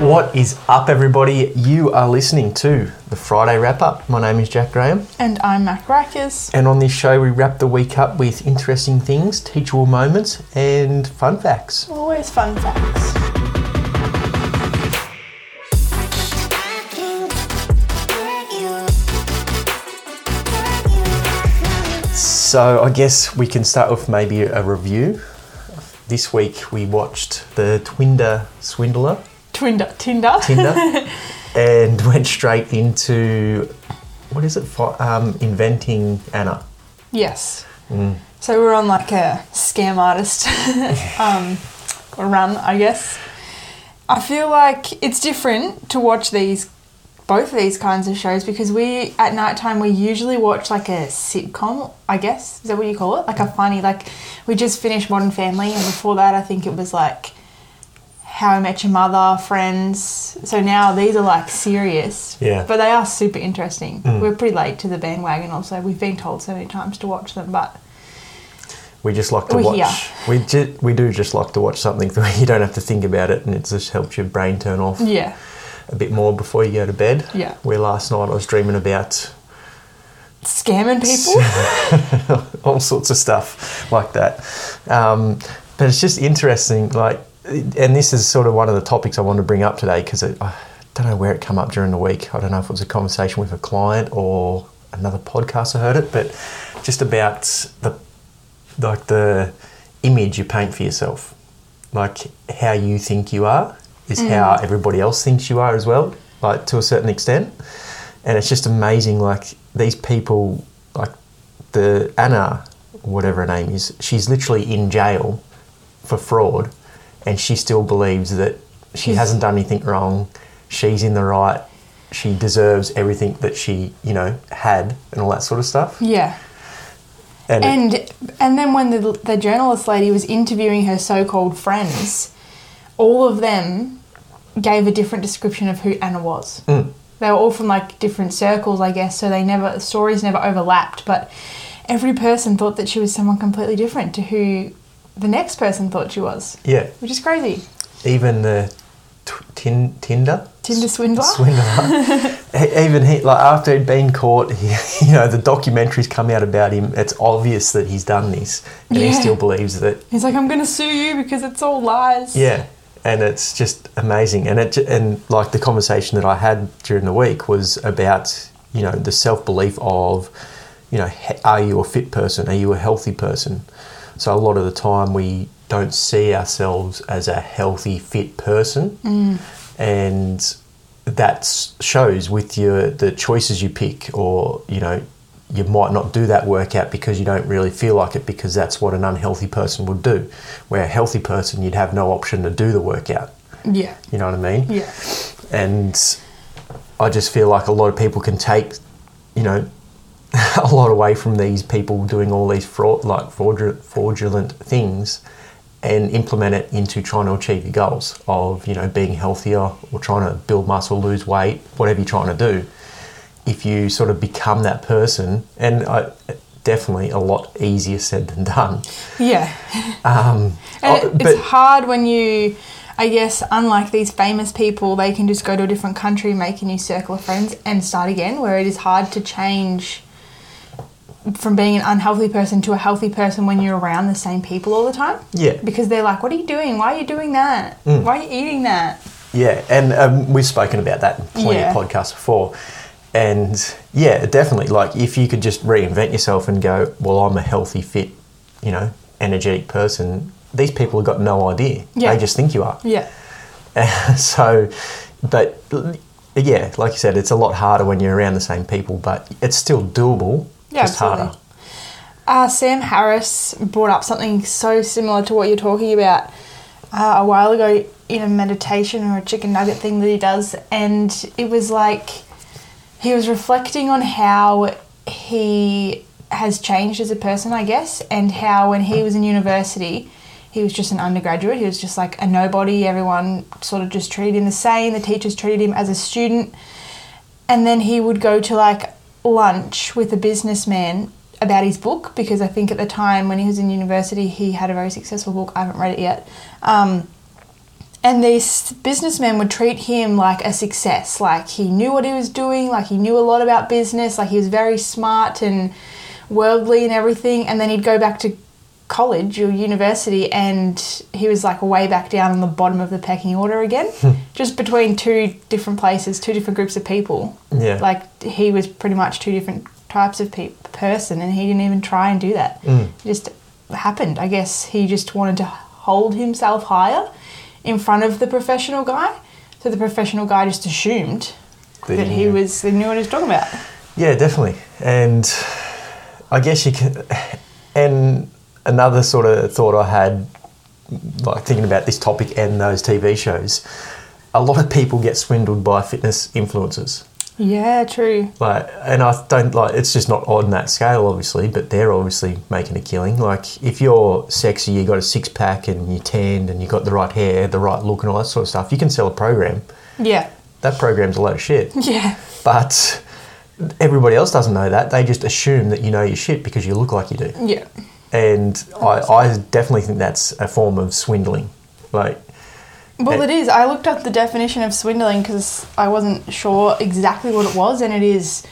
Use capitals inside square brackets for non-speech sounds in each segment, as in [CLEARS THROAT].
What is up, everybody? You are listening to the Friday Wrap Up. My name is Jack Graham, And I'm Mack Rykers. and on this show, we wrap the week up with interesting things, teachable moments, and fun facts. Always fun facts. So, I guess we can start with maybe a review. This week, we watched the Twinder Swindler, Twinder, Tinder. Tinder, [LAUGHS] and went straight into what is it? Fi- Um, inventing Anna. yes. So we're on like a scam artist [LAUGHS] um, run, I guess. I feel like it's different to watch these, both of these kinds of shows because we at night time we usually watch like a sitcom. I guess is that what you call it? Like a funny like we just finished Modern Family and before that I think it was like How I Met Your Mother, Friends. So now these are like serious. Yeah. But they are super interesting. Mm. We're pretty late to the bandwagon also. We've been told so many times to watch them, but We just like to We're watch. here. We ju- we do just like to watch something [LAUGHS] where you don't have to think about it, and it just helps your brain turn off yeah. A bit more before you go to bed. Yeah. Where last night I was dreaming about Scamming people? [LAUGHS] all sorts of stuff like that. Um, but it's just interesting, like, and this is sort of one of the topics I wanted to bring up today because I don't know where it came up during the week. I don't know if it was a conversation with a client or another podcast I heard it, but just about the like the image you paint for yourself, like how you think you are is how mm. everybody else thinks you are as well, like to a certain extent. And it's just amazing, like these people, like the Anna, whatever her name is, she's literally in jail for fraud, and she still believes that she She's- hasn't done anything wrong. She's in the right. She deserves everything that she, you know, had and all that sort of stuff. Yeah. And, And and then when the the journalist lady was interviewing her so-called friends, all of them gave a different description of who Anna was. Mm. They were all from like different circles, I guess, so they never stories never overlapped, but every person thought that she was someone completely different to who the next person thought she was, yeah, which is crazy. even the t- tin, Tinder Tinder swindler. [LAUGHS] swindler. Even he, like after he'd been caught, he, [LAUGHS] you know, the documentaries come out about him. It's obvious that he's done this, and he still believes that. He's like, I'm gonna sue you because it's all lies. Yeah, and it's just amazing. And it and like the conversation that I had during the week was about you know the self belief of you know are you a fit person? Are you a healthy person? So a lot of the time we don't see ourselves as a healthy, fit person, mm. and that shows with your the choices you pick, or you know. You might not do that workout because you don't really feel like it because that's what an unhealthy person would do. Where a healthy person, you'd have no option to do the workout. Yeah. You know what I mean? Yeah. And I just feel like a lot of people can take, you know, [LAUGHS] a lot away from these people doing all these fraud, like fraudulent, fraudulent things, and implement it into trying to achieve your goals of you know being healthier or trying to build muscle, lose weight, whatever you're trying to do. If you sort of become that person, and I, definitely a lot easier said than done. Yeah. Um, [LAUGHS] And oh, it, it's hard when you, I guess, unlike these famous people, they can just go to a different country, make a new circle of friends, and start again. Where it is hard to change from being an unhealthy person to a healthy person when you're around the same people all the time. Yeah. Because they're like, "What are you doing? Why are you doing that? Mm. Why are you eating that?" Yeah, and um, we've spoken about that in plenty Yeah. of podcasts before. And yeah, definitely. Like if you could just reinvent yourself and go, well, I'm a healthy, fit, you know, energetic person. These people have got no idea. Yeah. They just think you are. Yeah. [LAUGHS] so, but yeah, like you said, it's a lot harder when you're around the same people, but it's still doable. Yeah, just absolutely. harder. Uh, Sam Harris brought up something so similar to what you're talking about uh, a while ago in a meditation or a chicken nugget thing that he does, and it was like he was reflecting on how he has changed as a person, I guess, and how when he was in university, he was just an undergraduate. He was just like a nobody. Everyone sort of just treated him the same. The teachers treated him as a student. And then he would go to like lunch with a businessman about his book because I think at the time when he was in university, he had a very successful book. I haven't read it yet. Um, and these businessmen would treat him like a success, like he knew what he was doing, like he knew a lot about business, like he was very smart and worldly and everything. And then he'd go back to college or university and he was like way back down on the bottom of the pecking order again. Just between two different places two different groups of people. Yeah. like he was pretty much two different types of pe- person and he didn't even try and do that. Mm. it just happened. I guess he just wanted to hold himself higher in front of the professional guy so the professional guy just assumed That that, he was he knew what he was talking about Yeah, definitely. And I guess you can. And another sort of thought I had, like thinking about this topic and those TV shows, a lot of people get swindled by fitness influencers. Yeah true Like, and I don't like. It's just not on that scale, obviously. But they're obviously making a killing. Like, if you're sexy, you got a six pack, and you're tanned, and you got the right hair, the right look, and all that sort of stuff, you can sell a program. yeah That program's a load of shit. [LAUGHS] yeah But everybody else doesn't know that. They just assume that you know your shit because you look like you do. yeah And I, I definitely think that's a form of swindling. Like, Well, it is. I looked up the definition of swindling because I wasn't sure exactly what it was, and it is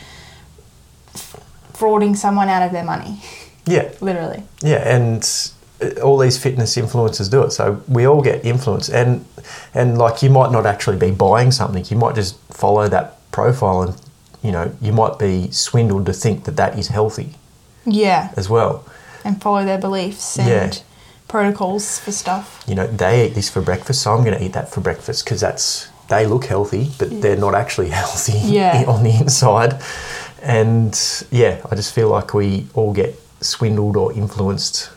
frauding someone out of their money, yeah, [LAUGHS] literally. yeah, and all these fitness influencers do it. So we all get influenced, and and like you might not actually be buying something. You might just follow that profile, and you know you might be swindled to think that that is healthy Yeah, as well. and follow their beliefs and Yeah. Protocols for stuff. you know, they eat this for breakfast, so I'm going to eat that for breakfast because that's they look healthy, but they're not actually [LAUGHS] healthy Yeah. [LAUGHS] on the inside. And yeah, I just feel like we all get swindled or influenced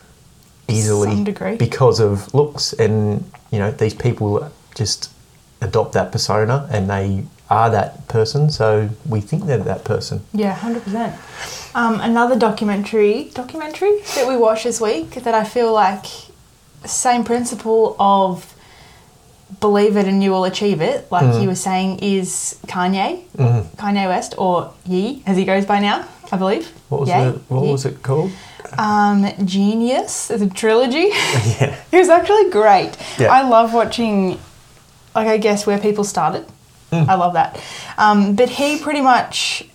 easily because of looks, and you know, these people just adopt that persona and they are that person, so we think they're that person. Yeah, hundred percent. Um, another documentary documentary that we watched this week that I feel like same principle of believe it and you will achieve it, like Mm. you were saying, is Kanye, Mhm. Kanye West, or Ye, as he goes by now, I believe. What was Ye? it? What Ye? was it called? Um, Genius, it's a trilogy. [LAUGHS] yeah, it was actually great. Yeah. I love watching, like I guess where people started. Mm. I love that. Um, but he pretty much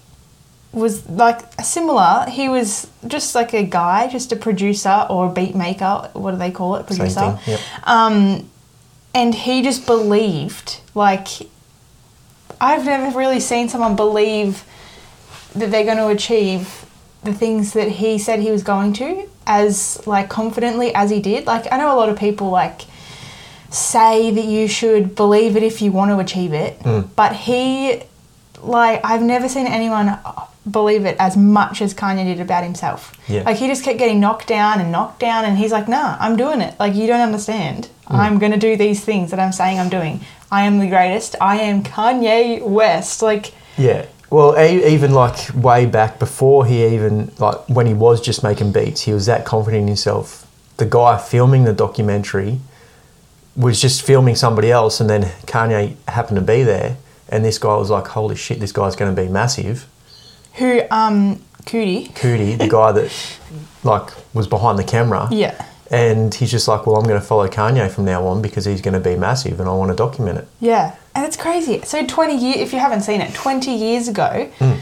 was like similar. He was just like a guy, just a producer or a beat maker. What do they call it? same Producer. thing. Yep. Um, and he just believed, like, I've never really seen someone believe that they're going to achieve the things that he said he was going to as like confidently as he did. Like, I know a lot of people like say that you should believe it if you want to achieve it, Mm. but he, like, I've never seen anyone believe it as much as Kanye did about himself. Yeah. Like, he just kept getting knocked down and knocked down, and he's like, nah, I'm doing it. Like, you don't understand. Mm. I'm going to do these things that I'm saying I'm doing. I am the greatest. I am Kanye West. Like, Yeah. Well, even like way back before he even like when he was just making beats, he was that confident in himself. The guy filming the documentary was just filming somebody else, and then Kanye happened to be there, and this guy was like, "Holy shit, this guy's going to be massive." who, um, Coodie. Coodie, the guy that like was behind the camera, Yeah. and he's just like, "Well, I'm going to follow Kanye from now on because he's going to be massive, and I want to document it." Yeah, and it's crazy. So twenty years, if you haven't seen it, twenty years ago, Mm.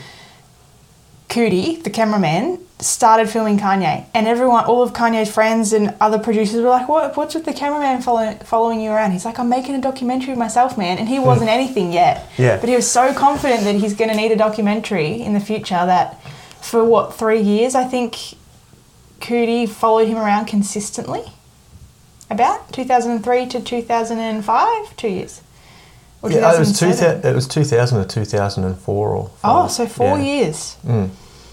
Coodie, the cameraman, started filming Kanye, and everyone, all of Kanye's friends and other producers were like, "What? What's with the cameraman follow, following you around?" He's like, "I'm making a documentary of myself, man," and he wasn't anything yet. Hmm. Yeah. But he was so confident that he's going to need a documentary in the future that, for what three years, I think, Coodie followed him around consistently. About 2003 to 2005, two years. Or Yeah, it was two. 2007. It was 2000 to 2004 or. Oh, so four Yeah. years. Mm.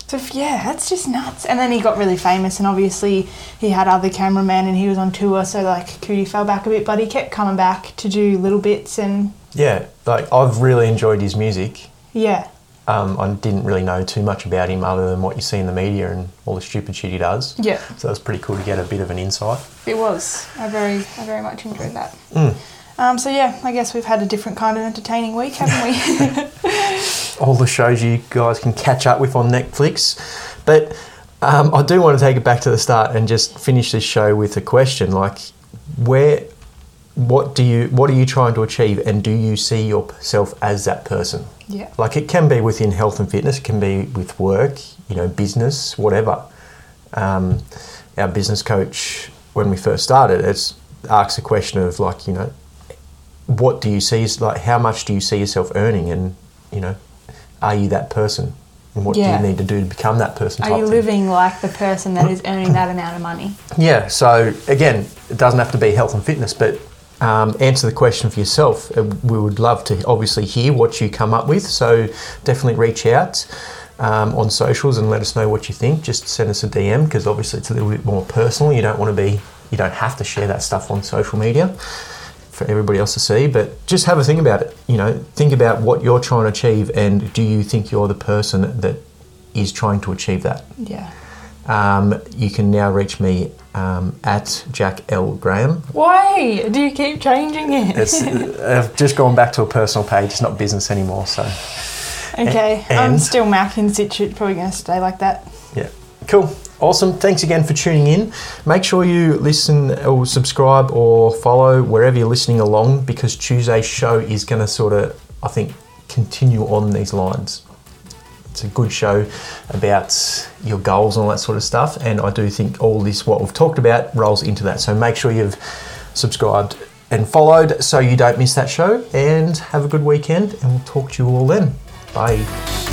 So yeah, that's just nuts. And then he got really famous, and obviously he had other cameramen, and he was on tour. So like Coodie fell back a bit, but he kept coming back to do little bits, and Yeah, like I've really enjoyed his music. yeah, Um, I didn't really know too much about him other than what you see in the media and all the stupid shit he does. yeah, So it was pretty cool to get a bit of an insight. it was. I very, I very much enjoyed that. Mm. Um, so yeah, I guess we've had a different kind of entertaining week, haven't we? [LAUGHS] All the shows you guys can catch up with on Netflix. But Um, I do want to take it back to the start and just finish this show with a question like, where, what do you, what are you trying to achieve, and do you see yourself as that person? Yeah. Like it can be within health and fitness, it can be with work, you know, business, whatever. Um, our business coach, when we first started, it's asks a question of like, you know, what do you see like, how much do you see yourself earning, and you know, are you that person? And what Yeah. do you need to do to become that person? Are you thing. living like the person that is earning that amount of money? [CLEARS THROAT] Yeah, so again, it doesn't have to be health and fitness, but um, answer the question for yourself. Uh, We would love to obviously hear what you come up with, so definitely reach out um, on socials and let us know what you think. Just send us a DM because obviously it's a little bit more personal. You don't want to be, you don't have to share that stuff on social media for everybody else to see, but just have a think about it. You know, think about what you're trying to achieve and do you think you're the person that is trying to achieve that? Yeah. Um, you can now reach me um, at Jack L Graham. Why do you keep changing it? It's, I've just gone back to a personal page. It's not business anymore. So okay, I'm still Mac in situ. Probably going to stay like that. yeah, cool, awesome. Thanks again for tuning in. Make sure you listen or subscribe or follow wherever you're listening along because Tuesday's show is going to sort of, I think, continue on these lines. It's a good show about your goals and all that sort of stuff. And I do think all this, what we've talked about, rolls into that. So make sure you've subscribed and followed so you don't miss that show. And have a good weekend. And we'll talk to you all then. Bye.